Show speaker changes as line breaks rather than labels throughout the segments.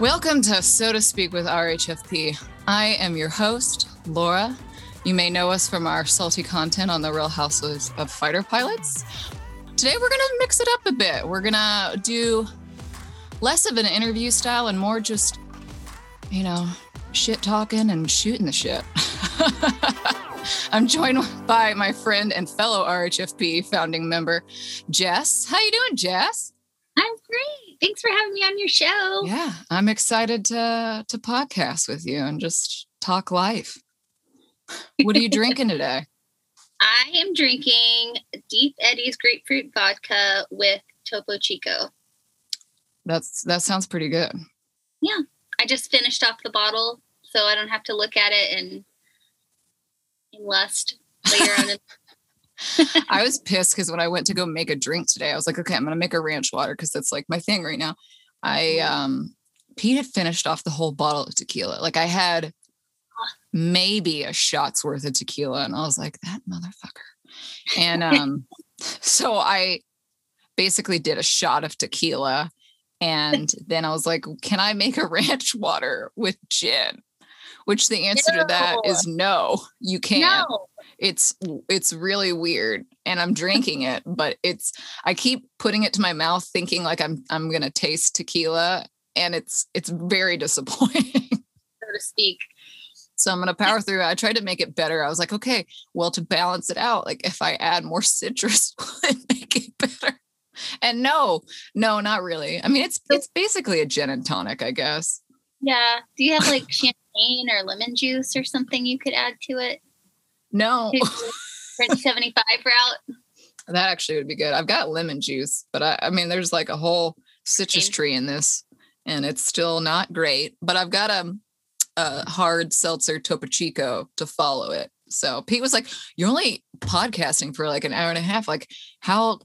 Welcome to So to Speak with RHFP. I am your host, Laura. You may know us from our salty content on the Real Housewives of Fighter Pilots. Today, we're going to mix it up a bit. We're going to do less of an interview style and more just, you know, shit talking and shooting the shit. I'm joined by my friend and fellow RHFP founding member, Jess. How you doing, Jess?
I'm great. Thanks for having me on your show.
Yeah, I'm excited to to podcast with you and just talk life. What are you drinking today?
I am drinking Deep Eddy's grapefruit vodka with Topo Chico.
That's that sounds pretty good.
Yeah, I just finished off the bottle, so I don't have to look at it and in lust later on.
I was pissed because when I went to go make a drink today, I was like, okay, I'm gonna make a ranch water because that's like my thing right now. I um Pete had finished off the whole bottle of tequila. Like I had maybe a shot's worth of tequila, and I was like, that motherfucker. And um, so I basically did a shot of tequila. And then I was like, can I make a ranch water with gin? Which the answer no. to that is no, you can't. No. It's it's really weird. And I'm drinking it, but it's I keep putting it to my mouth thinking like I'm I'm gonna taste tequila and it's it's very disappointing.
So to speak.
So I'm gonna power through. I tried to make it better. I was like, okay, well, to balance it out, like if I add more citrus, will it make it better? And no, no, not really. I mean, it's it's basically a gin and tonic, I guess.
Yeah. Do you have like champagne or lemon juice or something you could add to it?
No.
75 route.
That actually would be good. I've got lemon juice, but I, I mean, there's like a whole citrus tree in this, and it's still not great. But I've got a a hard seltzer Topo Chico to follow it. So Pete was like, "You're only podcasting for like an hour and a half. Like, how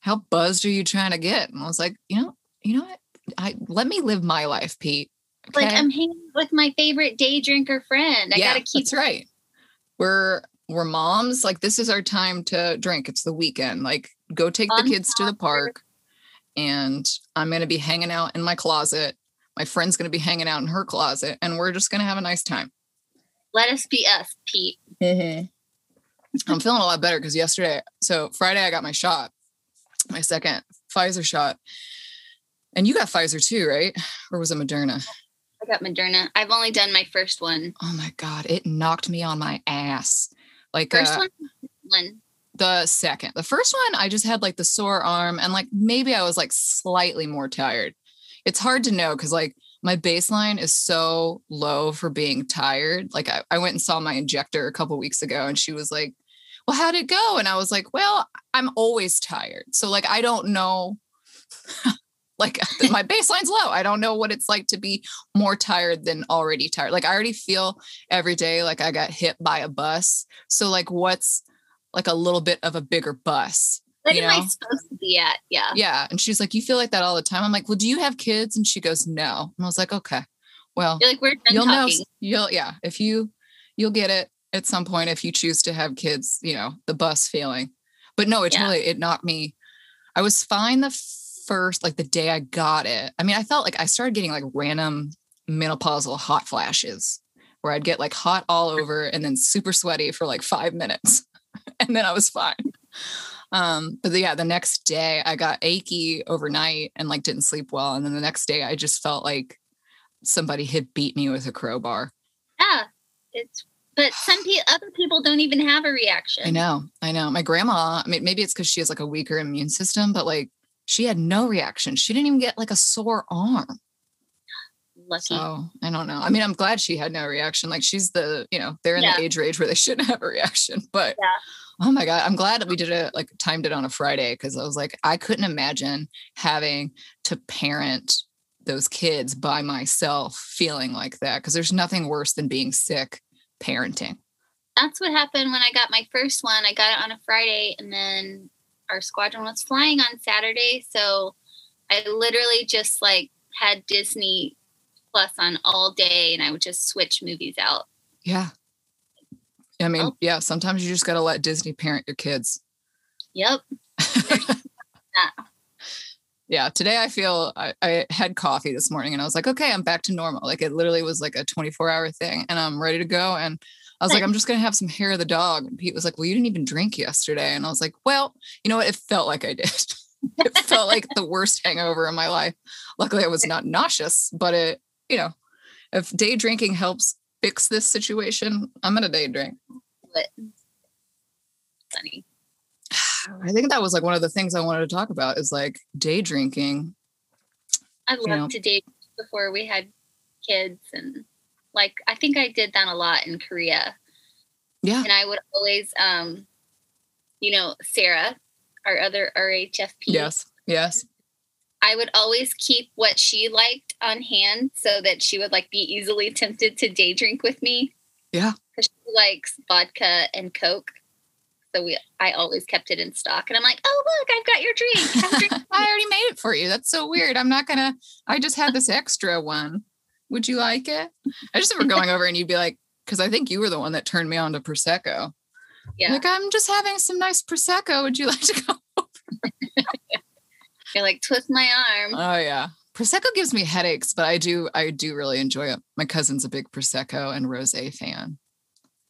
how buzzed are you trying to get?" And I was like, "You know, you know what? I let me live my life, Pete.
Okay? Like I'm hanging with my favorite day drinker friend. I yeah, gotta keep.
That's right. We're we're moms. Like this is our time to drink. It's the weekend. Like go take the kids to the park, and I'm gonna be hanging out in my closet my friend's going to be hanging out in her closet and we're just going to have a nice time.
Let us be us, Pete.
Mm-hmm. I'm feeling a lot better because yesterday, so Friday, I got my shot, my second Pfizer shot. And you got Pfizer too, right? Or was it Moderna?
I got Moderna. I've only done my first one.
Oh my God. It knocked me on my ass. Like,
first uh, one?
The second. The first one, I just had like the sore arm and like maybe I was like slightly more tired it's hard to know because like my baseline is so low for being tired. Like I, I went and saw my injector a couple weeks ago and she was like, Well, how'd it go? And I was like, Well, I'm always tired. So like I don't know. like my baseline's low. I don't know what it's like to be more tired than already tired. Like I already feel every day like I got hit by a bus. So like what's like a little bit of a bigger bus?
What you am know? I supposed to be at? Yeah.
Yeah. And she's like, You feel like that all the time. I'm like, Well, do you have kids? And she goes, No. And I was like, Okay. Well,
You're like, We're
you'll
talking.
know. You'll, yeah. If you, you'll get it at some point if you choose to have kids, you know, the bus feeling. But no, it yeah. totally, it knocked me. I was fine the first, like the day I got it. I mean, I felt like I started getting like random menopausal hot flashes where I'd get like hot all over and then super sweaty for like five minutes. and then I was fine. Um, but yeah, the next day I got achy overnight and like didn't sleep well. And then the next day I just felt like somebody had beat me with a crowbar.
Yeah. It's but some people other people don't even have a reaction.
I know. I know. My grandma, I mean, maybe it's because she has like a weaker immune system, but like she had no reaction. She didn't even get like a sore arm.
Lucky.
So I don't know. I mean, I'm glad she had no reaction. Like she's the, you know, they're in yeah. the age range where they shouldn't have a reaction. But yeah. Oh my God. I'm glad that we did it, like timed it on a Friday because I was like, I couldn't imagine having to parent those kids by myself feeling like that because there's nothing worse than being sick parenting.
That's what happened when I got my first one. I got it on a Friday and then our squadron was flying on Saturday. So I literally just like had Disney Plus on all day and I would just switch movies out.
Yeah. I mean, oh. yeah, sometimes you just got to let Disney parent your kids.
Yep.
yeah, today I feel I, I had coffee this morning and I was like, okay, I'm back to normal. Like it literally was like a 24 hour thing and I'm ready to go. And I was like, I'm just gonna have some hair of the dog. And Pete was like, Well, you didn't even drink yesterday. And I was like, Well, you know what? It felt like I did. it felt like the worst hangover in my life. Luckily, I was not nauseous, but it, you know, if day drinking helps fix this situation, I'm gonna day drink.
But funny.
I think that was like one of the things I wanted to talk about is like day drinking.
I loved
know.
to date before we had kids and like I think I did that a lot in Korea.
Yeah.
And I would always um you know, Sarah, our other RHFP.
Yes. Yes.
I would always keep what she liked on hand so that she would like be easily tempted to day drink with me.
Yeah.
Because she likes vodka and Coke. So we I always kept it in stock. And I'm like, oh look, I've got your drink. Drink.
I already made it for you. That's so weird. I'm not gonna. I just had this extra one. Would you like it? I just remember going over and you'd be like, because I think you were the one that turned me on to prosecco.
yeah.
Like I'm just having some nice prosecco. Would you like to go? Over?
You're like twist my arm.
Oh yeah, prosecco gives me headaches, but I do. I do really enjoy it. My cousin's a big prosecco and rosé fan.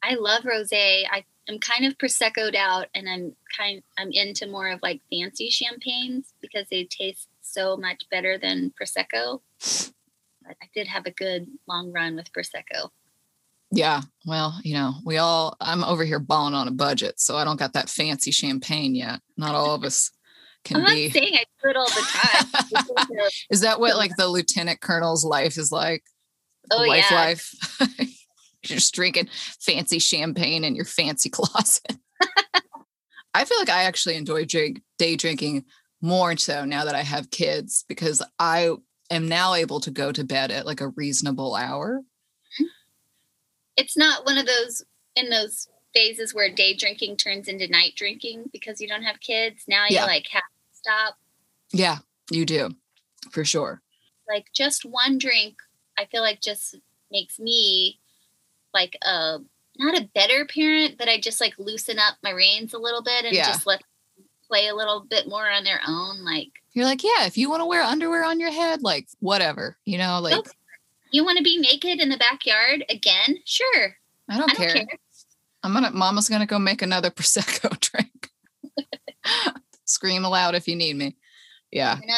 I love rosé. I I'm kind of proseccoed out, and I'm kind. I'm into more of like fancy champagnes because they taste so much better than prosecco. I did have a good long run with prosecco.
Yeah. Well, you know, we all. I'm over here balling on a budget, so I don't got that fancy champagne yet. Not all of us can
I'm not
be.
saying I do it all the time. It's just a-
Is that what like the lieutenant colonel's life is like?
oh
life
yeah,
life. You're just drinking fancy champagne in your fancy closet. I feel like I actually enjoy drink, day drinking more so now that I have kids because I am now able to go to bed at like a reasonable hour. Mm-hmm.
it's not one of those in those phases where day drinking turns into night drinking because you don't have kids. Now you
Yeah.
like have to stop.
Yeah, you do for sure.
like just one drink i feel like just makes me like a not a better parent but i just like loosen up my reins a little bit and
Yeah.
just let them play a little bit more on their own like
You're like, yeah, if you want to wear underwear on your head, like whatever, you know, like
Okay. you want to be naked in the backyard again sure
I don't
i don't
care.
care
I'm gonna mama's gonna go make another prosecco drink. Scream aloud if you need me. Yeah.
i'm gonna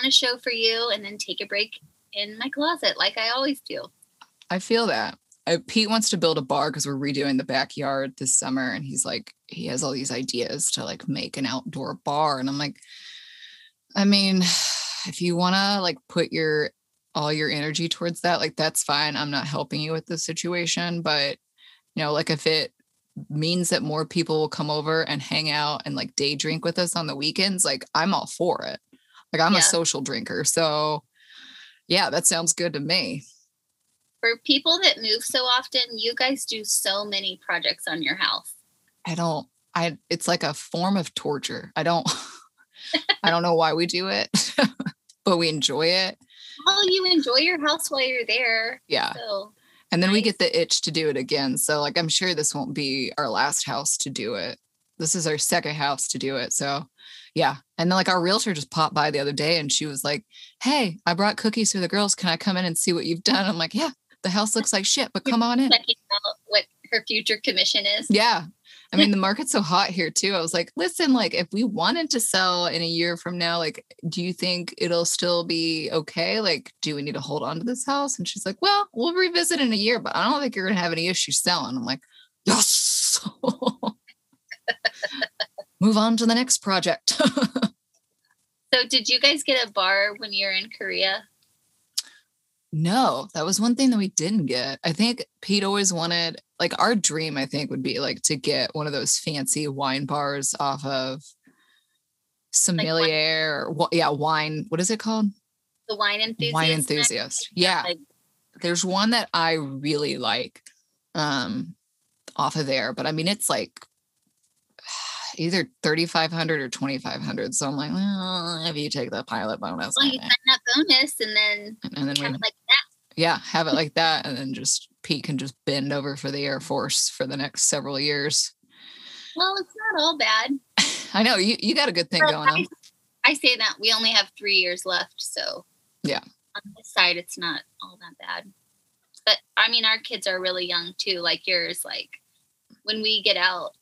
on a show for you and then take a break in my closet like i always do
I feel that. Uh, Pete wants to build a bar because we're redoing the backyard this summer, and he's like, he has all these ideas to like make an outdoor bar, and I'm like, I mean, if you want to like put your all your energy towards that, like that's fine. I'm not helping you with the situation, but you know, like if it means that more people will come over and hang out and like day drink with us on the weekends, like I'm all for it. Like I'm
Yeah.
a social drinker, so yeah, that sounds good to me.
for people that move so often you guys do so many projects on your house
I don't I it's like a form of torture. I don't I don't know why we do it, but we enjoy it.
well you enjoy your house while you're there
Yeah.
so
And then we get the itch to do it again. So like I'm sure this won't be our last house to do it. This is our second house to do it. So yeah. And then like our realtor just popped by the other day and she was like, Hey, I brought cookies for the girls. Can I come in and see what you've done? I'm like, Yeah, the house looks like shit, but come on in.
what her future commission is.
Yeah. I mean, the market's so hot here too. I was like, listen, like if we wanted to sell in a year from now, like, do you think it'll still be okay? Like, do we need to hold on to this house? And she's like, well, we'll revisit in a year, but I don't think you're gonna have any issues selling. I'm like, yes. Move on to the next project.
So, did you guys get a bar when you were in Korea?
No, that was one thing that we didn't get. I think Pete always wanted, like, our dream, I think, would be like to get one of those fancy wine bars off of sommelier or wha- yeah wine what is it called
The wine enthusiast.
wine enthusiast yeah
Like,
there's one that i really like um off of there but i mean it's like either 3500 or 2500 so i'm like well if you take the pilot bonus
well, you sign that bonus and then
and then
have
we
it like that.
yeah have it like that and then just pete can just bend over for the air force for the next several years
Well, it's not all bad.
i know you you got a good thing
a
going on
I say that we only have three years left, so
Yeah.
On this side, it's not all that bad. But I mean, our kids are really young too, like yours. Like when we get out,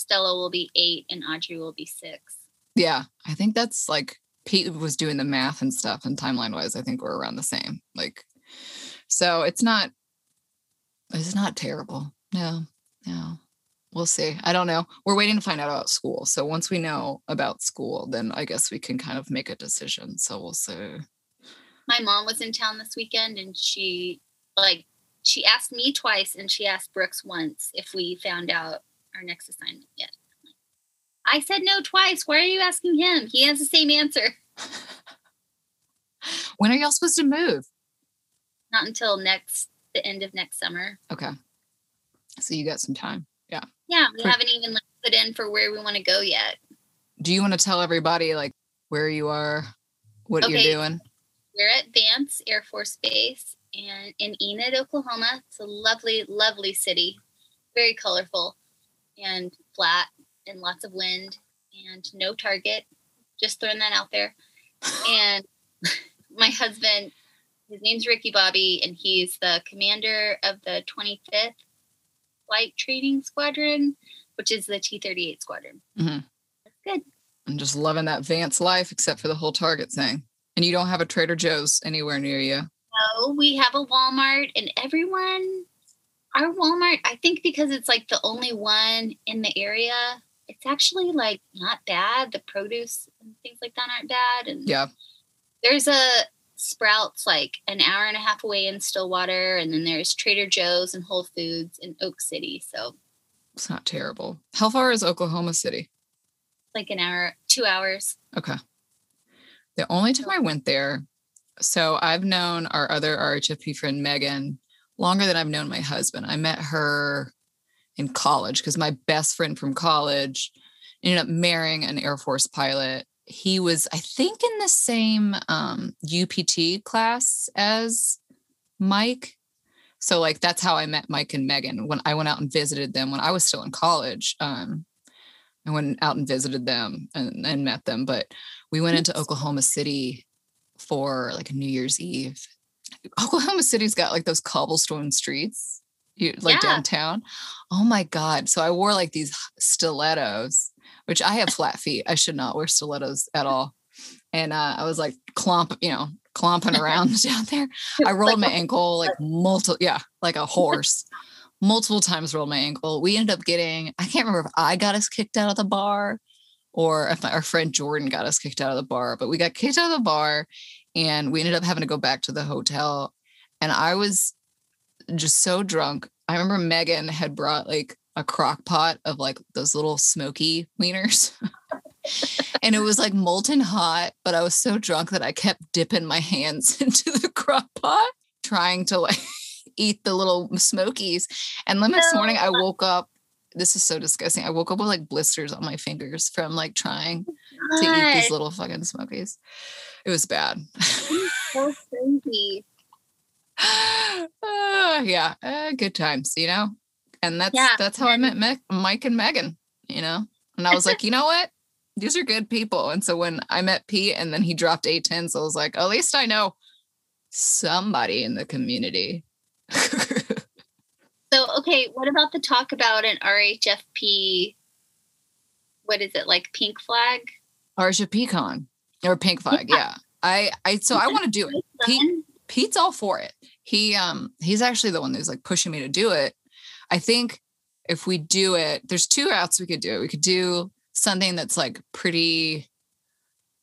Stella will be eight and Audrey will be six.
Yeah, I think that's like Pete was doing the math and stuff, and timeline wise, I think we're around the same. Like, so it's not, it's not terrible. No, no, we'll see. I don't know. We're waiting to find out about school. So once we know about school, then I guess we can kind of make a decision. So we'll see.
My mom was in town this weekend and she, like, she asked me twice and she asked Brooks once if we found out our next assignment yet. I said no twice. Why are you asking him? He has the same answer.
When are y'all supposed to move?
Not until next the end of next summer.
Okay. So you got some time.
Yeah, Yeah, we
Pre-
haven't even like, put in for where we want to go yet.
Do you want to tell everybody like where you are, what
Okay.
you're doing?
We're at Vance Air Force Base and in Enid, Oklahoma. It's a lovely, lovely city, very colorful and flat and lots of wind and no target. Just throwing that out there. And my husband, his name's Ricky Bobby, and he's the commander of the 25th Flight Training Squadron, which is the T 38 Squadron.
Mhm.
That's good.
I'm just loving that Vance life, except for the whole Target thing. And you don't have a Trader Joe's anywhere near you.
So we have a Walmart, and everyone, our Walmart, I think because it's like the only one in the area, it's actually like not bad. The produce and things like that aren't bad. And
Yeah.
there's a Sprouts like an hour and a half away in Stillwater, and then there's Trader Joe's and Whole Foods in Oak City. So
It's not terrible. How far is Oklahoma City?
like an hour, two hours.
Okay. The only time I went there, so I've known our other RHFP friend Megan longer than I've known my husband. I met her in college because my best friend from college ended up marrying an Air Force pilot. He was, I think, in the same um, UPT class as Mike. So, like, that's how I met Mike and Megan when I went out and visited them when I was still in college. Um, I went out and visited them and, and met them, but we went into Oklahoma City for like New Year's Eve. Oklahoma City's got like those cobblestone streets, you, like
Yeah.
downtown. Oh my God. So I wore like these stilettos, which I have flat feet. I should not wear stilettos at all. And uh, I was like clomp, you know, clomping around down there. I rolled my ankle like multiple, yeah, like a horse. Multiple times rolled my ankle. We ended up getting, I can't remember if I got us kicked out of the bar or if my, our friend Jordan got us kicked out of the bar, but we got kicked out of the bar and we ended up having to go back to the hotel. And I was just so drunk. I remember Megan had brought like a crock pot of like those little smoky wieners. and it was like molten hot, but I was so drunk that I kept dipping my hands into the crock pot, trying to like eat the little smokies. And then this morning I woke up. This is so disgusting. I woke up with like blisters on my fingers from like trying to eat these little fucking smokies. It was bad.
so crazy.
Uh, yeah, uh, good times, you know. And that's
Yeah,
that's how I met Mick, Mike and Megan, you know. And I was like, you know what? These are good people. And so when I met Pete and then he dropped A tens, I was like, at least I know somebody in the community.
So, okay, what about the talk about an RHFP? What is it like? Pink flag?
Arsha Con or Pink Flag, yeah. I I so I want to do it. Pete, Pete's all for it. He um he's actually the one who's like pushing me to do it. I think if we do it, there's two routes we could do it. We could do something that's like pretty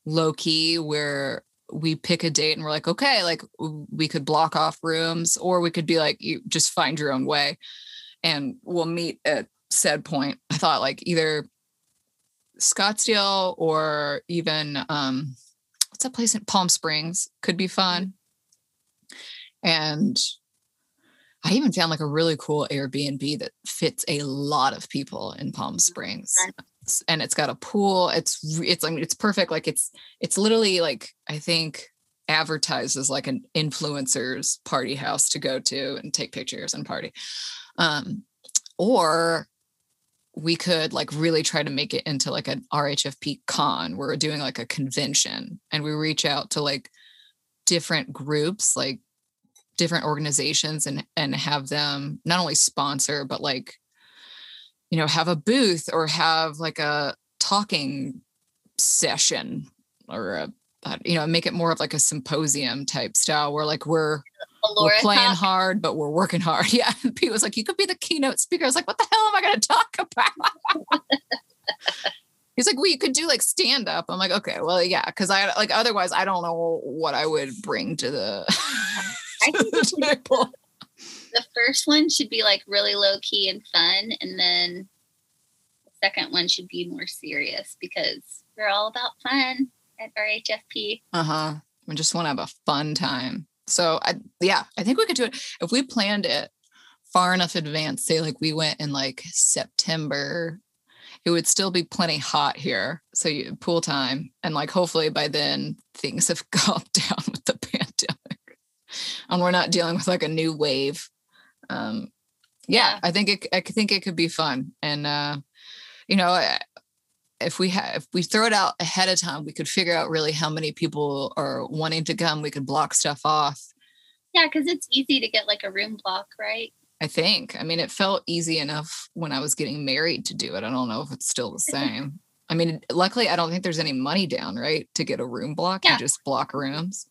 low key where we pick a date and we're like, okay, like we could block off rooms, or we could be like, you just find your own way and we'll meet at said point. I thought like either Scottsdale or even um what's that place in Palm Springs could be fun. And I even found like a really cool Airbnb that fits a lot of people in Palm Springs. And it's got a pool. It's it's I mean it's perfect. Like it's it's literally like I think advertised as like an influencer's party house to go to and take pictures and party. Um or we could like really try to make it into like an RHFP con. Where we're doing like a convention and we reach out to like different groups, like different organizations and and have them not only sponsor but like you know have a booth or have like a talking session or a uh, you know make it more of like a symposium type style where like we're we're playing talk. hard but we're working hard. Yeah. And Pete was like you could be the keynote speaker. I was like what the hell am I going to talk about? He's like well you could do like stand up I'm like okay well yeah because I like otherwise I don't know what I would bring to the,
I think the, the first one should be like really low key and fun and then the second one should be more serious because we're all about fun at RHFP.
Uh huh. We just want to have a fun time. So I yeah, I think we could do it if we planned it far enough advance. Say like we went in like September, it would still be plenty hot here. So you pool time, and like hopefully by then things have calmed down with the pandemic, and we're not dealing with like a new wave. Um, yeah, yeah. I think it. I think it could be fun, and uh, you know, if we have if we throw it out ahead of time, we could figure out really how many people are wanting to come. We could block stuff off.
Yeah, because it's easy to get like a room block, right?
I think. I mean, it felt easy enough when I was getting married to do it. I don't know if it's still the same. I mean, luckily, I don't think there's any money down, right? To get a room block, yeah. you just block rooms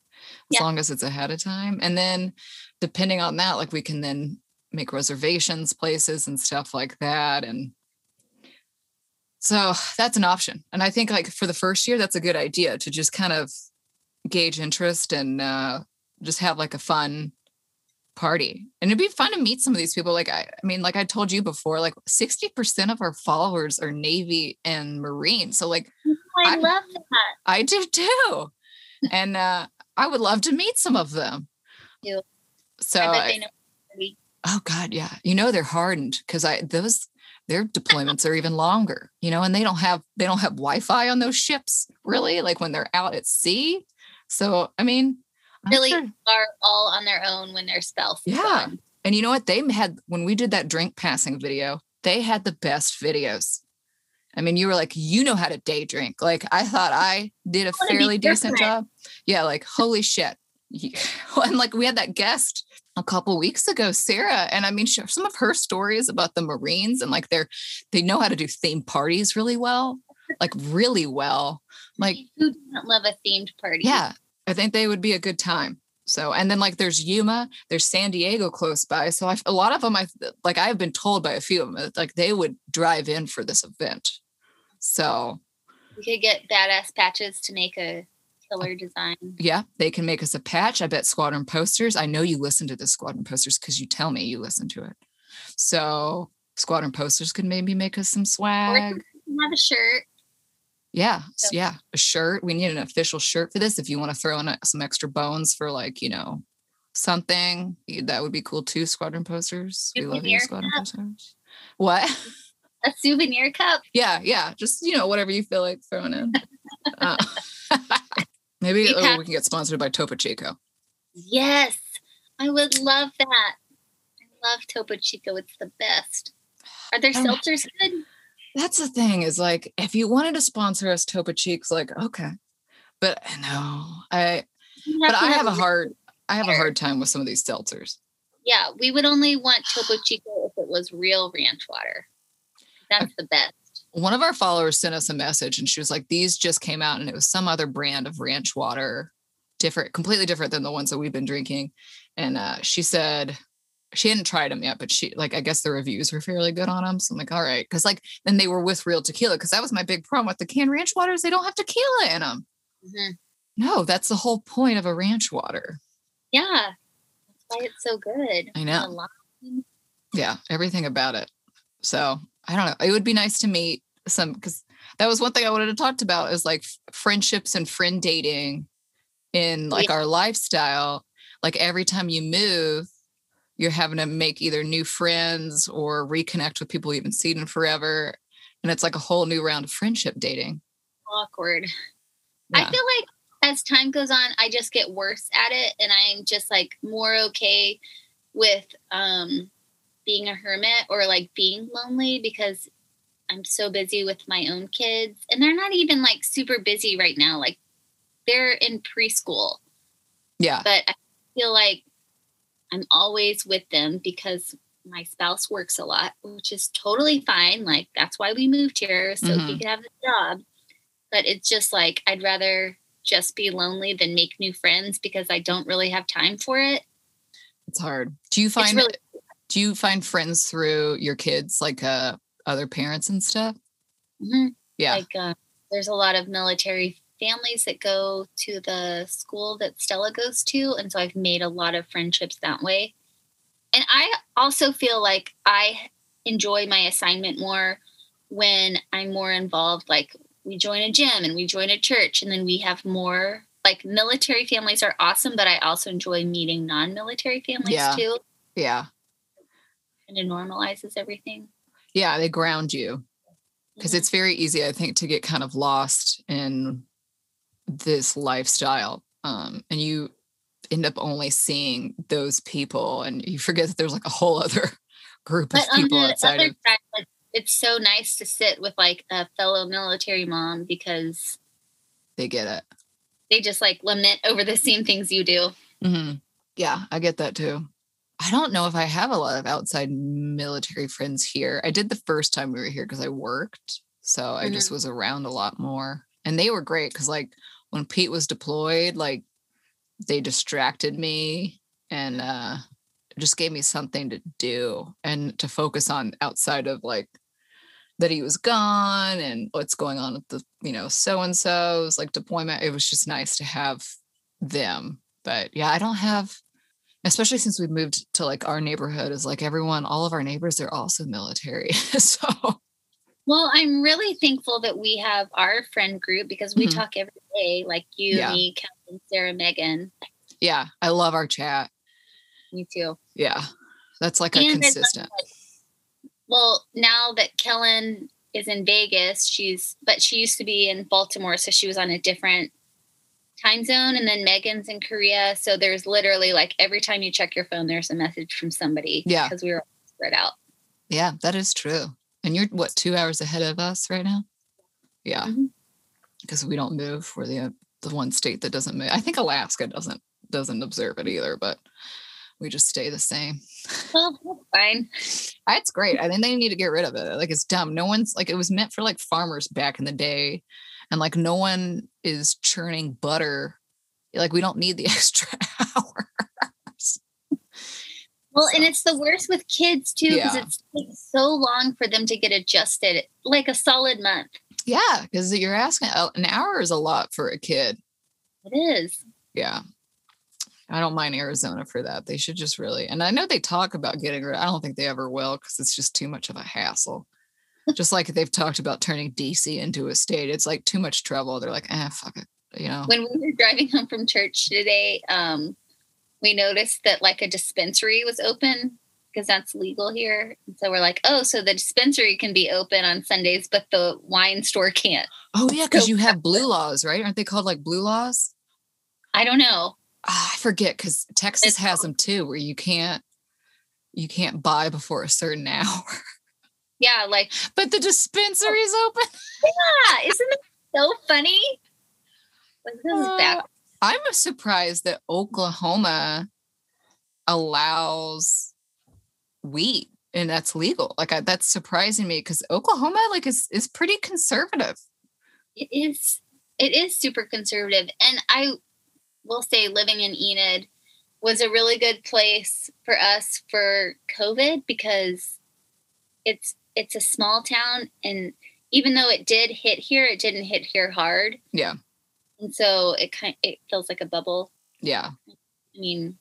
as yeah. long as it's ahead of time. And then, depending on that, like we can then make reservations, places, and stuff like that. And so that's an option. And I think like for the first year, that's a good idea to just kind of gauge interest and uh, just have like a fun party. And it'd be fun to meet some of these people. Like, I, I mean, like I told you before, like 60% of our followers are Navy and Marine. So like,
I, I love that.
I do too. and uh, I would love to meet some of them.
You.
So, I I, oh God, yeah. You know, they're hardened because I, those, their deployments are even longer, you know, and they don't have they don't have Wi-Fi on those ships, really, like when they're out at sea. So I mean,
really sure. are all on their own when their spouse.
Yeah. And you know what? They had when we did that drink passing video, they had the best videos. I mean, you were like, you know how to day drink. Like I thought I did a fairly decent job. Yeah, like holy shit. and like we had that guest a couple weeks ago, Sarah, and I mean, she, some of her stories about the Marines and like they're they know how to do theme parties really well, like really well. Like
who doesn't love a themed party?
Yeah, I think they would be a good time. So, and then like there's Yuma, there's San Diego close by. So a lot of them, I like I have been told by a few of them like they would drive in for this event. So
we could get badass patches to make a killer design.
Yeah, they can make us a patch. I bet Squadron posters. I know you listen to the Squadron posters because you tell me you listen to it. So Squadron posters could maybe make us some swag.
have a shirt.
Yeah, so. yeah, a shirt. We need an official shirt for this. If you want to throw in some extra bones for like you know something, that would be cool too. Squadron posters. we love you, Squadron cup. posters. What?
A souvenir cup.
Yeah, yeah. Just you know whatever you feel like throwing in. uh, Maybe we, oh, we can get sponsored by Topo Chico.
Yes, I would love that. I love Topo Chico. It's the best. Are their seltzers good?
That's the thing is like if you wanted to sponsor us, Topo Chico's like okay, but no, I. But I have, have a hard. I have a hard time with some of these seltzers.
Yeah, we would only want Topo Chico if it was real ranch water. That's the best
one of our followers sent us a message and she was like, These just came out and it was some other brand of ranch water, different, completely different than the ones that we've been drinking. And uh, she said, she hadn't tried them yet, but she like I guess the reviews were fairly good on them. So I'm like, all right, because like then they were with real tequila because that was my big problem with the canned ranch waters. They don't have tequila in them. Mm-hmm. No, that's the whole point of a ranch water.
Yeah, that's why it's so good.
I know. Yeah, everything about it. So I don't know. It would be nice to meet some because that was one thing I wanted to talk about is like friendships and friend dating in like yeah. our lifestyle. Like every time you move, you're having to make either new friends or reconnect with people you haven't seen in forever. And it's like a whole new round of friendship dating.
Awkward. Yeah. I feel like as time goes on, I just get worse at it and I'm just like more okay with um being a hermit or like being lonely because I'm so busy with my own kids, and they're not even like super busy right now. Like they're in preschool,
Yeah.
but I feel like I'm always with them because my spouse works a lot, which is totally fine. Like that's why we moved here so he
Mhm.
could have the job. But it's just like I'd rather just be lonely than make new friends because I don't really have time for it.
It's hard. Do you find
really
do you find friends through your kids, like uh other parents and stuff?
Mhm.
Yeah.
like uh, there's a lot of military families that go to the school that Stella goes to, and so I've made a lot of friendships that way. And I also feel like I enjoy my assignment more when I'm more involved. Like we join a gym and we join a church, and then we have more. Like military families are awesome, but I also enjoy meeting non-military families
Yeah.
too.
yeah.
And it normalizes everything.
Yeah. They ground you. because
Mhm.
it's very easy i think to get kind of lost in this lifestyle um, and you end up only seeing those people and you forget that there's like a whole other group of
But on
people
the
outside of
side, like, it's so nice to sit with like a fellow military mom because
they get it
they just like lament over the same things you do.
hmm yeah i get that too i don't know if i have a lot of outside military friends here. I did the first time we were here because i worked so i just was around a lot more and they were great because like when pete was deployed like they distracted me and uh just gave me something to do and to focus on outside of like that he was gone and what's going on with the you know so and so's like deployment. It was just nice to have them but yeah i don't have especially since we moved to like our neighborhood is like everyone all of our neighbors they're also military so
Well, I'm really thankful that we have our friend group because we
Mhm.
talk every day, like you,
Yeah.
me, Kevin, Sarah, Megan.
yeah i love our chat
Me too.
yeah that's like a
And love,
consistent
like, well, now that Kellen is in Vegas, she's but she used to be in Baltimore, so she was on a different time zone. And then Megan's in Korea, so there's literally like every time you check your phone, there's a message from somebody.
Yeah.
because we were spread out.
yeah that is true and you're what two hours ahead of us right now yeah
mm-hmm.
because we don't move we're the the one state that doesn't move i think alaska doesn't doesn't observe it either but we just stay the same
Well, that's fine.
It's great. I think they need to get rid of it. Like it's dumb. No one's like it was meant for like farmers back in the day, and like no one is churning butter. Like we don't need the extra hours.
Well, and it's the worst with kids too because
Yeah.
it's takes so long for them to get adjusted, like a solid month.
Yeah, because you're asking uh, an hour is a lot for a kid.
It is.
Yeah. I don't mind Arizona for that. They should just really, and I know they talk about getting rid. I don't think they ever will because it's just too much of a hassle. Just like they've talked about turning DC into a state, it's like too much trouble. They're like, eh, fuck it, you know.
when we were driving home from church today, um, we noticed that like a dispensary was open because that's legal here. And so we're like, oh, so the dispensary can be open on Sundays, but the wine store can't.
Oh yeah, because
So-
you have blue laws, right? Aren't they called like blue laws?
I don't know.
Ah, I forget because Texas
It's
has them too, where you can't you can't buy before a certain hour.
Yeah, like
But the dispensary's open.
yeah, isn't it so funny? Like, this is
Uh,
back.
I'm surprised that Oklahoma allows wheat and that's legal. Like I, that's surprising me because Oklahoma like is is pretty conservative.
It is. It is super conservative, and I will say, living in Enid was a really good place for us for COVID because it's it's a small town, and even though it did hit here, it didn't hit here hard,
Yeah.
and so it kind of, it feels like a bubble.
Yeah.
I mean,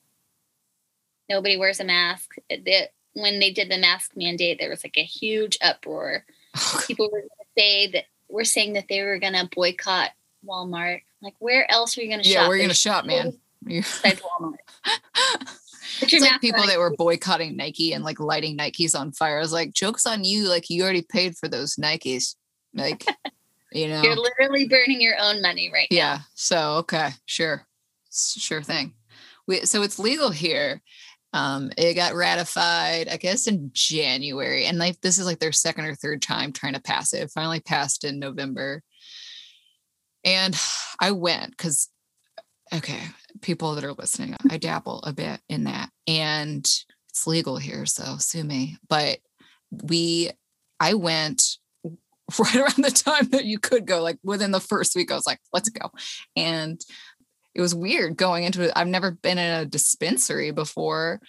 nobody wears a mask. The, when they did the mask mandate, there was like a huge uproar. People were going to say that we're saying that they were going to boycott Walmart. Like, where else are you going to shop?
yeah, we're gonna shop, man.
Besides Walmart.
It's like people that were boycotting Nike and like lighting Nikes on fire. I was like, jokes on you. Like you already paid for those Nikes. Like, you know.
You're literally burning your own money right now.
Yeah. So okay, sure, sure thing. We so it's legal here. Um, it got ratified, I guess, in January, and like this is like their second or third time trying to pass it. it finally passed in November, and I went because, okay, people that are listening, I dabble a bit in that, and it's legal here, so sue me. But we, I went right around the time that you could go, like within the first week, I was like, let's go, and it was weird going into it. I've never been in a dispensary before.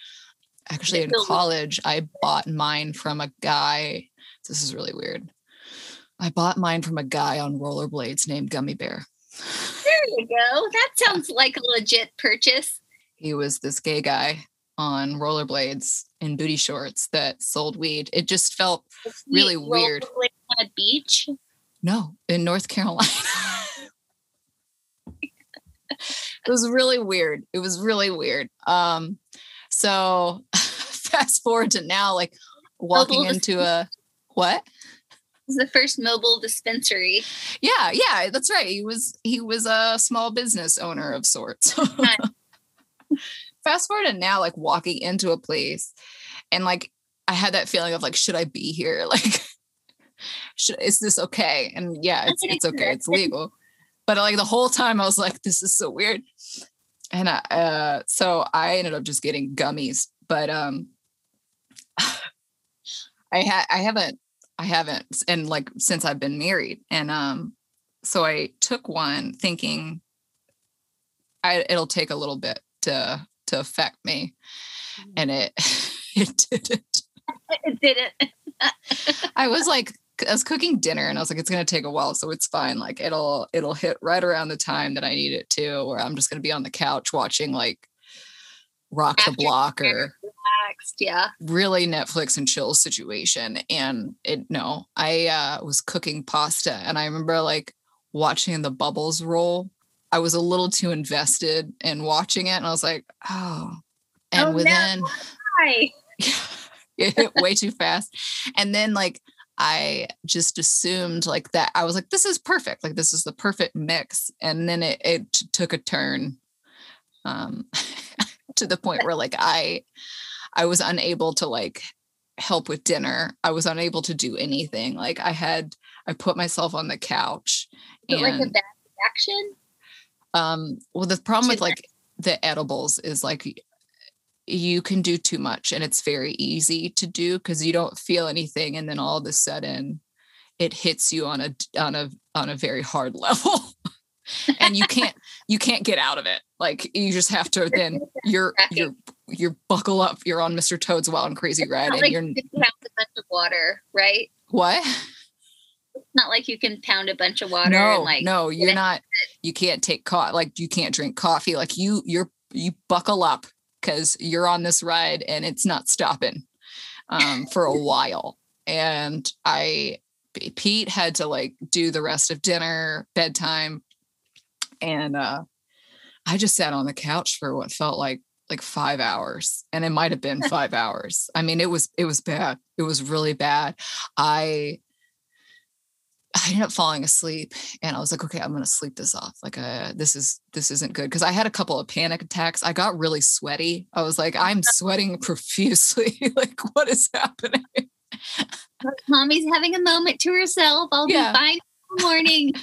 Actually, in college, I bought mine from a guy. This is really weird. I bought mine from a guy on rollerblades named Gummy Bear.
There you go. That sounds like a legit purchase.
He was this gay guy on rollerblades in booty shorts that sold weed. It just felt really weird.
On a beach?
No, in North Carolina. it was really weird. It was really weird. Um, so fast forward to now, like walking into a what?
Was the first mobile dispensary.
Yeah, yeah, that's right. He was he was a small business owner of sorts. fast forward to now, like walking into a place and like I had that feeling of like, should I be here? Like, should, is this okay? And yeah, it's it's okay. It's legal. But like the whole time I was like, this is so weird. And I, uh, so I ended up just getting gummies, but um, I had I haven't I haven't and like since I've been married and um so I took one thinking I it'll take a little bit to to affect me mm-hmm. and it it didn't
it didn't
I was like I was cooking dinner and I was like, it's gonna take a while, so it's fine. Like it'll it'll hit right around the time that I need it to, or I'm just gonna be on the couch watching like Rock After the Block or
relaxed, yeah.
Really Netflix and chill situation. And it no, I uh was cooking pasta and I remember like watching the bubbles roll. I was a little too invested in watching it and I was like, oh. And oh, within no. it hit way too fast. And then like I just assumed like that. I was like, this is perfect. Like this is the perfect mix. And then it, it took a turn um, to the point where like I, I was unable to like help with dinner. I was unable to do anything. Like I had, I put myself on the couch.
And, like a bad reaction?
Um, well, the problem with like the edibles is like you can do too much and it's very easy to do because you don't feel anything and then all of a sudden it hits you on a on a on a very hard level and you can't you can't get out of it. Like you just have to then you're you're you're buckle up. You're on mr toad's wild and crazy ride and
like
you're
you pound a bunch of water right?
What?
It's not like you can pound a bunch of water
no
like
no you're not you can't take co- like you can't drink coffee. Like you you're you buckle up because you're on this ride and it's not stopping um, for a while. And I, Pete had to like do the rest of dinner, bedtime, and uh, I just sat on the couch for what felt like like five hours, and it might have been five hours. I mean, it was it was bad. It was really bad. I I ended up falling asleep and I was like, okay, I'm going to sleep this off. Like, uh, this is, this isn't good. Cause I had a couple of panic attacks. I got really sweaty. I was like, I'm sweating profusely. like, what is happening?
Mommy's having a moment to herself. I'll yeah. be fine in the morning.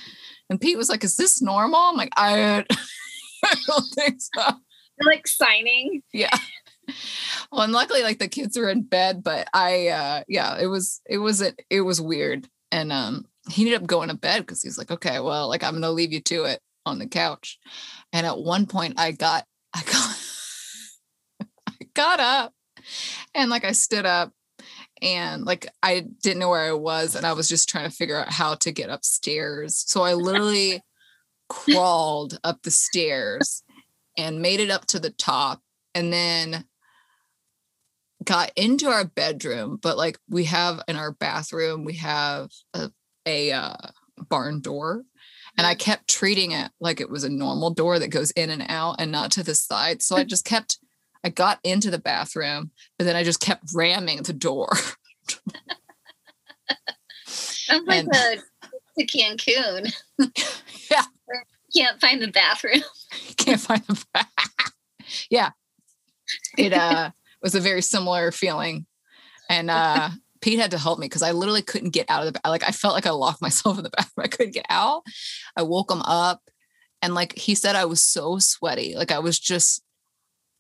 And Pete was like, is this normal? I'm like, I, I don't think so.
Like signing.
Yeah. Well, and luckily like the kids were in bed, but I, uh, yeah, it was, it was, it, it was weird. And, um, he ended up going to bed because he's like, okay, well, like I'm gonna leave you to it on the couch. And at one point I got I got I got up and like I stood up and like I didn't know where I was and I was just trying to figure out how to get upstairs. So I literally crawled up the stairs and made it up to the top and then got into our bedroom but like we have in our bathroom we have a a uh, barn door and I mm. kept treating it like it was a normal door that goes in and out and not to the side. So I just kept, I got into the bathroom, but then I just kept ramming the door.
Sounds like and, a, Cancun.
Yeah.
can't find the bathroom.
can't find the bathroom. yeah. It uh was a very similar feeling. And uh Pete had to help me because I literally couldn't get out of the like I felt like I locked myself in the bathroom. I couldn't get out. I woke him up and like he said I was so sweaty. Like I was just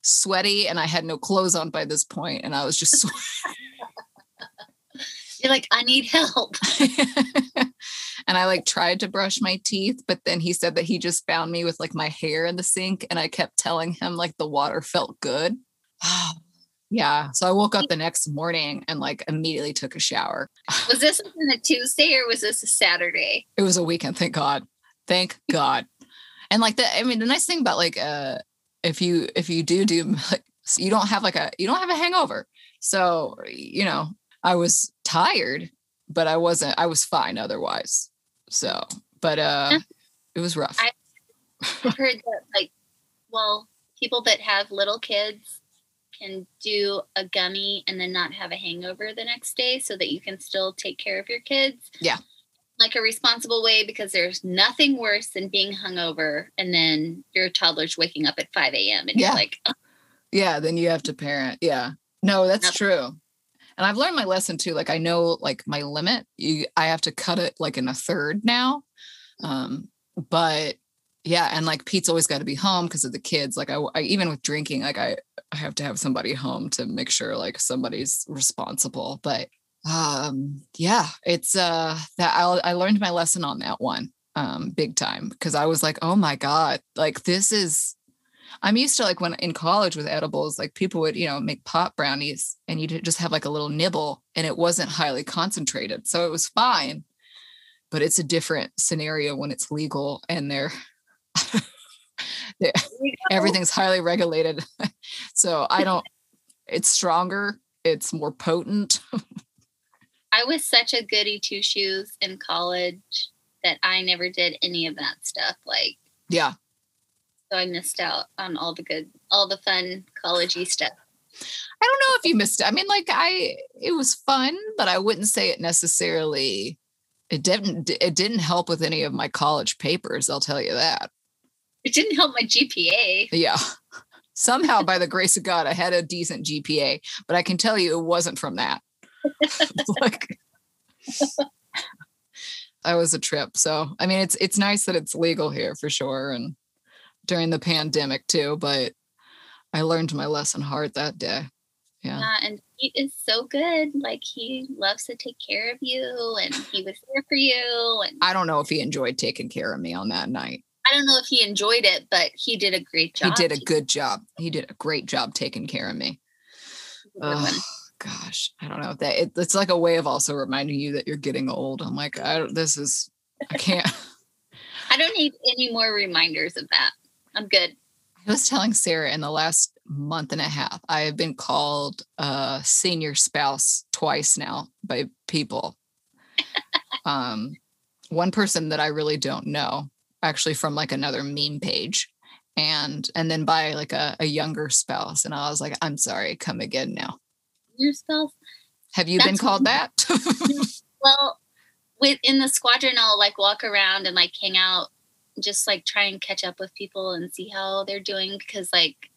sweaty and I had no clothes on by this point and I was just
You're like, I need help.
and I like tried to brush my teeth, but then he said that he just found me with like my hair in the sink and I kept telling him like the water felt good. yeah. So I woke up the next morning and like immediately took a shower.
Was this on a Tuesday or was this a Saturday?
It was a weekend, thank God. Thank God. And like the I mean the nice thing about like uh if you if you do do like you don't have like a you don't have a hangover. So, you know, I was tired, but I wasn't I was fine otherwise. So, but uh it was rough.
I've heard that like well, people that have little kids can do a gummy and then not have a hangover the next day so that you can still take care of your kids.
Yeah.
Like a responsible way because there's nothing worse than being hungover and then your toddler's waking up at 5 a.m. and
Yeah.
you're like, "Oh,
Yeah, then you have to parent. Yeah. No, that's true. And I've learned my lesson too. Like I know like my limit. You I have to cut it like in a third now. Um, but yeah, and like Pete's always got to be home because of the kids. Like I, I even with drinking, like I I have to have somebody home to make sure like somebody's responsible. But um yeah, it's uh that I I learned my lesson on that one um big time because I was like, oh my God, like this is I'm used to like when in college with edibles, like people would, you know, make pot brownies and you just have like a little nibble and it wasn't highly concentrated. So it was fine. But it's a different scenario when it's legal and they're, they're everything's highly regulated. so I don't, it's stronger, it's more potent.
I was such a goody two shoes in college that I never did any of that stuff. Like,
yeah.
so I missed out on all the good, all the fun collegey stuff.
I don't know if you missed it. I mean, like I, it was fun, but I wouldn't say it necessarily. It didn't. It didn't help with any of my college papers. I'll tell you that.
It didn't help my GPA.
Yeah. Somehow, by the grace of God, I had a decent GPA, but I can tell you it wasn't from that. like, that was a trip. So, I mean, it's it's nice that it's legal here for sure, and during the pandemic too. But I learned my lesson hard that day. Yeah.
Uh, and he is so good. Like he loves to take care of you, and he was there for you. And
I don't know if he enjoyed taking care of me on that night.
I don't know if he enjoyed it, but he did a great job.
He did a good job. He did a great job taking care of me. Gosh, I don't know if that it, it's like a way of also reminding you that you're getting old. I'm like, I don't, this is, I can't.
I don't need any more reminders of that. I'm good.
I was telling Sarah in the last month and a half, I have been called a senior spouse twice now by people. um, one person that I really don't know, actually from like another meme page, and and then by like a, a younger spouse, and I was like, I'm sorry, come again now.
Your spouse.
Have you been called that?
Well, within the squadron, I'll like walk around and like hang out, just like try and catch up with people and see how they're doing. Because like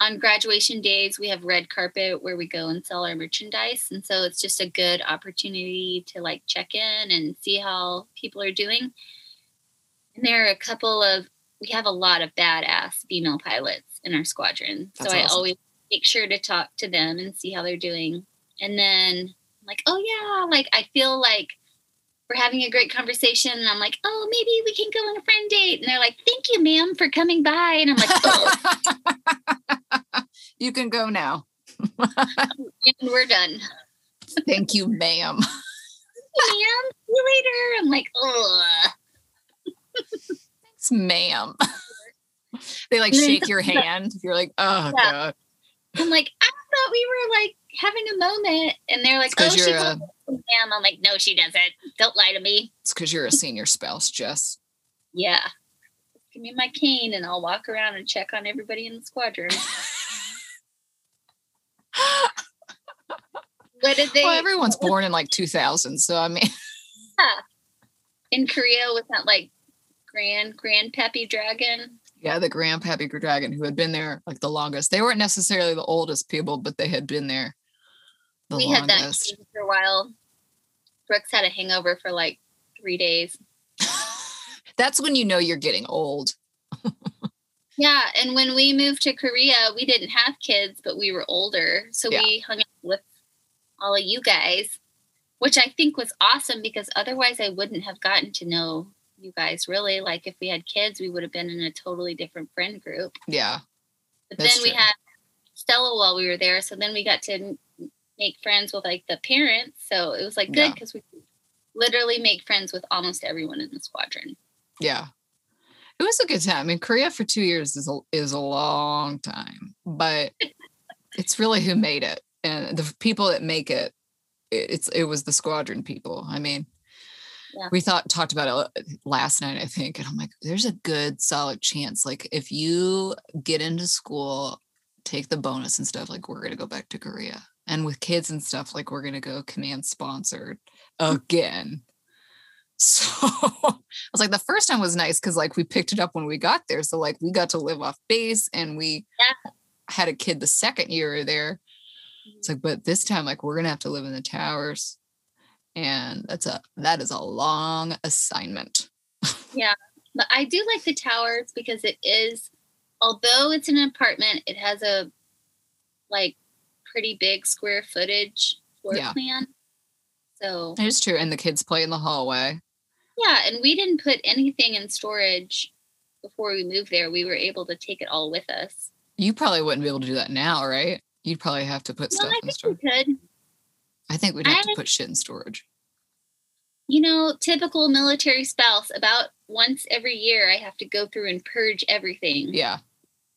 on graduation days, we have red carpet where we go and sell our merchandise, and so it's just a good opportunity to like check in and see how people are doing. And there are a couple of we have a lot of badass female pilots in our squadron,
That's
so I always make sure to talk to them and see how they're doing. And then I'm like, oh yeah, like I feel like we're having a great conversation, and I'm like, oh, maybe we can go on a friend date. And they're like, thank you, ma'am, for coming by. And I'm like, oh,
you can go now.
and we're done.
Thank you, ma'am.
Ma'am, see you later. I'm like, oh,
Thanks, ma'am. they like shake your hand. You're like, oh
Yeah.
god.
I'm like, I thought we were like having a moment, and they're like, oh, she
a-
ma'am. I'm like, no, she doesn't. Don't lie to me.
It's because you're a senior spouse, Jess.
Yeah. Give me my cane and I'll walk around and check on everybody in the squadron. What did they
well, everyone's born in like 2000, so I mean, yeah.
in Korea with that like grand grand peppy dragon?
Yeah, the Grandpappy Dragon, who had been there like the longest. They weren't necessarily the oldest people, but they had been there the
we had that
longest.
for a while. Brooks had a hangover for like three days.
That's when you know you're getting old.
Yeah, and when we moved to Korea, we didn't have kids, but we were older, so
Yeah.
we hung out with all of you guys, which I think was awesome because otherwise I wouldn't have gotten to know you guys really. Like if we had kids, we would have been in a totally different friend group.
Yeah.
But then we
true.
had Stella while we were there, so then we got to make friends with like the parents. So it was like good
Yeah.
because we literally make friends with almost everyone in the squadron.
Yeah. It was a good time. I mean, Korea for two years is a, is a long time, but it's really who made it. And the people that make it, it it's it was the squadron people. I mean,
Yeah.
we thought talked about it last night, I think, and I'm like, there's a good solid chance. Like if you get into school, take the bonus and stuff, like we're gonna go back to Korea. And with kids and stuff, like we're gonna go command sponsored mm. again. So I was like, the first time was nice because like we picked it up when we got there. So like we got to live off base and we
Yeah.
had a kid the second year we there. It's mm-hmm. like, but this time, like we're gonna have to live in the towers. And that's a that is a long assignment.
Yeah, but I do like the towers because it is, although it's an apartment, it has a like pretty big square footage floor
Yeah.
plan. So
It is true. And the kids play in the hallway.
yeah, and we didn't put anything in storage before we moved there. We were able to take it all with us.
You probably wouldn't be able to do that now, right? You'd probably have to put
No,
stuff
I
in
think
storage.
we could.
I think we'd have to put shit in storage.
You know, typical military spouse. About once every year, I have to go through and purge everything.
Yeah.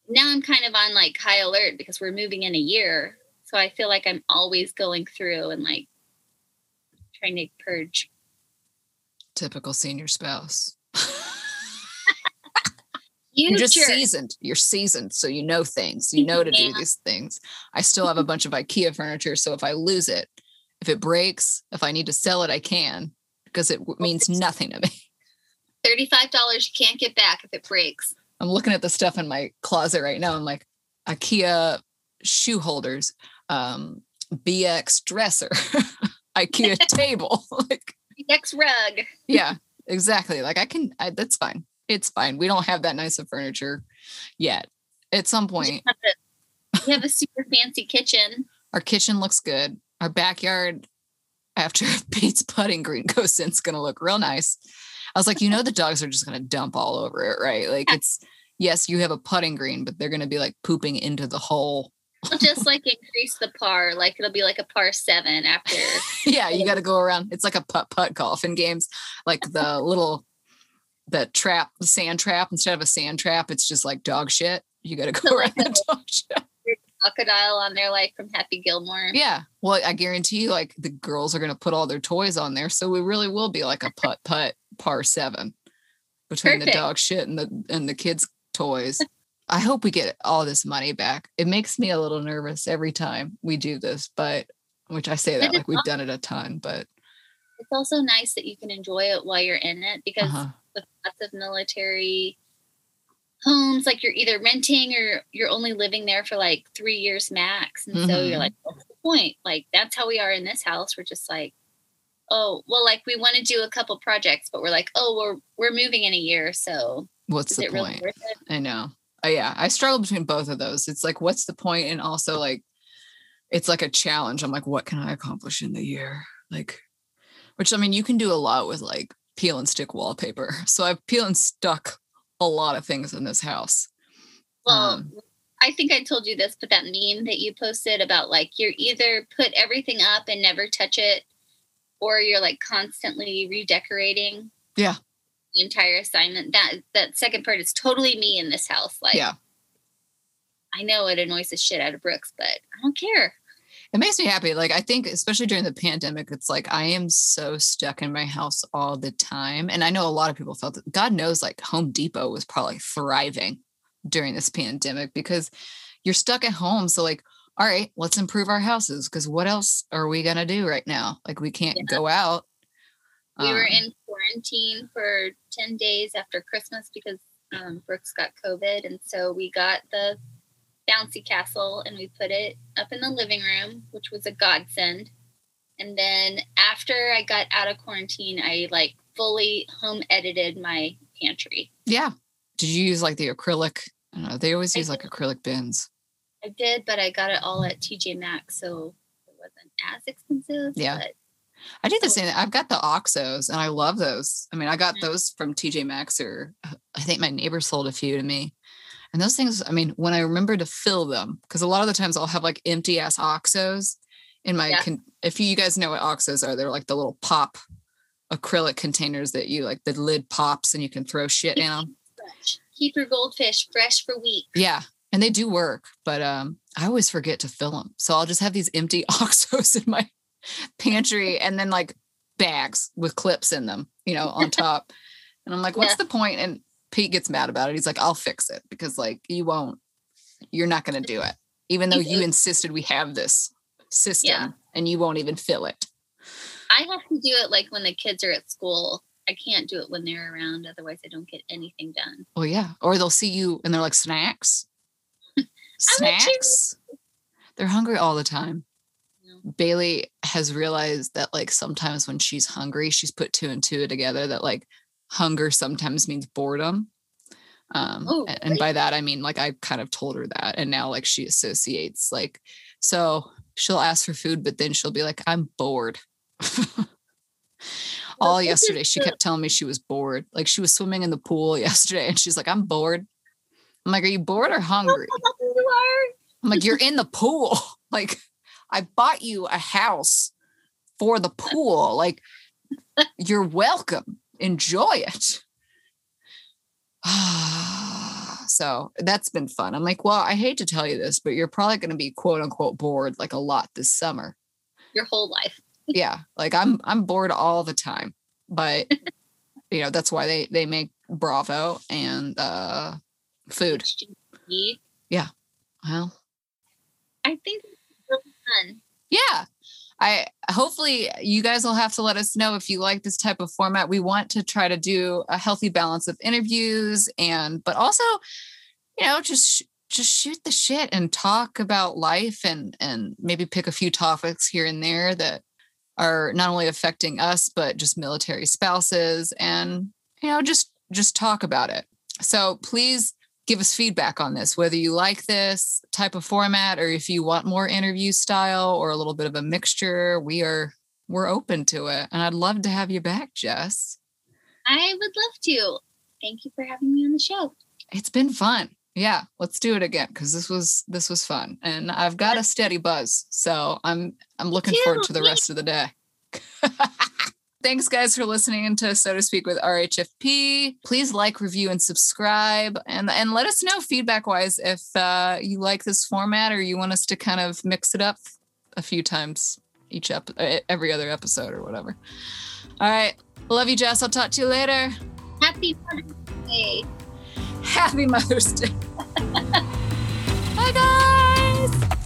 now I'm kind of on like high alert because we're moving in a year. So I feel like I'm always going through and like trying to purge.
Typical senior spouse.
You
You're just seasoned. You're seasoned, so you know things. You know to do these things. I still have a bunch of IKEA furniture, so if I lose it, if it breaks, if I need to sell it, I can because it means nothing to me.
$35 you can't get back if it breaks.
I'm looking at the stuff in my closet right now. I'm like IKEA shoe holders, um, BX dresser, IKEA table. like,
Next rug.
yeah, exactly. Like I can. I, that's fine. It's fine. We don't have that nice of furniture yet. At some point,
We have a super fancy kitchen.
our kitchen looks good. Our backyard, after Pete's putting green goes in, is going to look real nice. I was like, you know, the dogs are just going to dump all over it, right? Like it's yes, you have a putting green, but they're going to be like pooping into the hole.
We'll just like increase the par. Like it'll be like a par seven after.
yeah, you got to go around. It's like a putt putt golf in games, like the little the trap, the sand trap. Instead of a sand trap, it's just like dog shit. You got to go around
Like
the dog shit.
Crocodile on there, like from Happy Gilmore.
Yeah. Well, I guarantee you, like the girls are going to put all their toys on there, so we really will be like a putt putt par seven between the dog shit and the and the kids' toys. I hope we get all this money back. It makes me a little nervous every time we do this, but which I say that like we've done it a ton, but
It's also nice that you can enjoy it while you're in it because
uh-huh.
with lots of military homes, like you're either renting or you're only living there for like three years max. And so
Mhm.
you're like, what's the point? Like that's how we are in this house. We're just like, oh, well, like we want to do a couple projects, but we're like, oh, we're we're moving in a year, so
what's the
it
point?
really worth it?
I know. Uh, yeah, I struggle between both of those. It's like, what's the point? And also, like, it's like a challenge. I'm like, what can I accomplish in the year? Like, which I mean, you can do a lot with like peel and stick wallpaper. So I've peel and stuck a lot of things in this house.
Well,
Um,
I think I told you this, but that meme that you posted about like you're either put everything up and never touch it, or you're like constantly redecorating.
Yeah.
The entire assignment. That that second part is totally me in this house. Like
yeah,
I know it annoys the shit out of Brooks, but I don't care.
It makes me happy. Like, I think, especially during the pandemic, it's like I am so stuck in my house all the time. And I know a lot of people felt that. God knows, like, Home Depot was probably thriving during this pandemic because you're stuck at home. So, like, all right, let's improve our houses because what else are we going to do right now? Like, we can't
Yeah.
go out.
We were
Um,
in quarantine for 10 days after Christmas because um, Brooks got COVID, and so we got the bouncy castle and we put it up in the living room, which was a godsend. And then after I got out of quarantine, I like fully home edited my pantry.
Yeah. Did you use like the acrylic? I don't know. They always use like acrylic bins.
I did, but I got it all at TJ Maxx, so it wasn't as expensive.
Yeah. I do the
Oh.
same. I've got the Oxos and I love those. I mean, I got
Mhm.
those from TJ Maxx or uh, I think my neighbor sold a few to me. And those things, I mean, when I remember to fill them, because a lot of the times I'll have like empty ass Oxos in my,
Yeah.
con- if you guys know what Oxos are, they're like the little pop acrylic containers that you like the lid pops and you can throw shit in them.
Keep your goldfish fresh for weeks.
Yeah. And they do work, but um, I always forget to fill them. So I'll just have these empty Oxos in my pantry and then like bags with clips in them, you know, on top. And I'm like, what's
Yeah.
the point? And Pete gets mad about it. He's like, I'll fix it because like you won't, you're not going to do it, even though
You
insisted we have this system
Yeah.
and you won't even fill it.
I have to do it like when the kids are at school. I can't do it when they're around, otherwise I don't get anything done.
Oh, yeah. Or they'll see you and they're like, snacks.
I'm a cheer-
snacks. They're hungry all the time.
No.
Bailey has realized that like sometimes when she's hungry, she's put two and two together that like hunger sometimes means boredom. Um,
Oh,
and by that I mean like I kind of told her that, and now like she associates like so she'll ask for food, but then she'll be like, "I'm bored." All yesterday, she kept telling me she was bored. Like she was swimming in the pool yesterday, and she's like, "I'm bored." I'm like, "Are you bored or hungry?" I'm like, you're in the pool. Like, I bought you a house for the pool. Like, you're welcome. Enjoy it. so that's been fun. I'm like, well, I hate to tell you this, but you're probably going to be quote unquote bored like a lot this summer.
Your whole life.
Yeah. Like I'm I'm bored all the time. But you know, that's why they they make Bravo and uh food.
HGTV.
Well,
I think it's really fun.
yeah i hopefully you guys will have to let us know if you like this type of format. We want to try to do a healthy balance of interviews and but also you know just just shoot the shit and talk about life and and maybe pick a few topics here and there that are not only affecting us but just military spouses and you know just just talk about it. So please give us feedback on this, whether you like this type of format or if you want more interview style or a little bit of a mixture. We are we're open to it. And I'd love to have you back, Jess.
I would love to. Thank you for having me on the show.
It's been fun. Yeah, let's do it again because this was this was fun. And I've got a steady buzz. So I'm I'm looking forward to the rest of the day. Thanks, guys, for listening to So to Speak with RHFP. Please like, review, and subscribe, and and let us know feedback wise if uh, you like this format or you want us to kind of mix it up a few times each ep- uh, every other episode or whatever. All right, love you, Jess. I'll talk to you later.
Happy Mother's Day.
Happy Mother's Day. Bye, guys.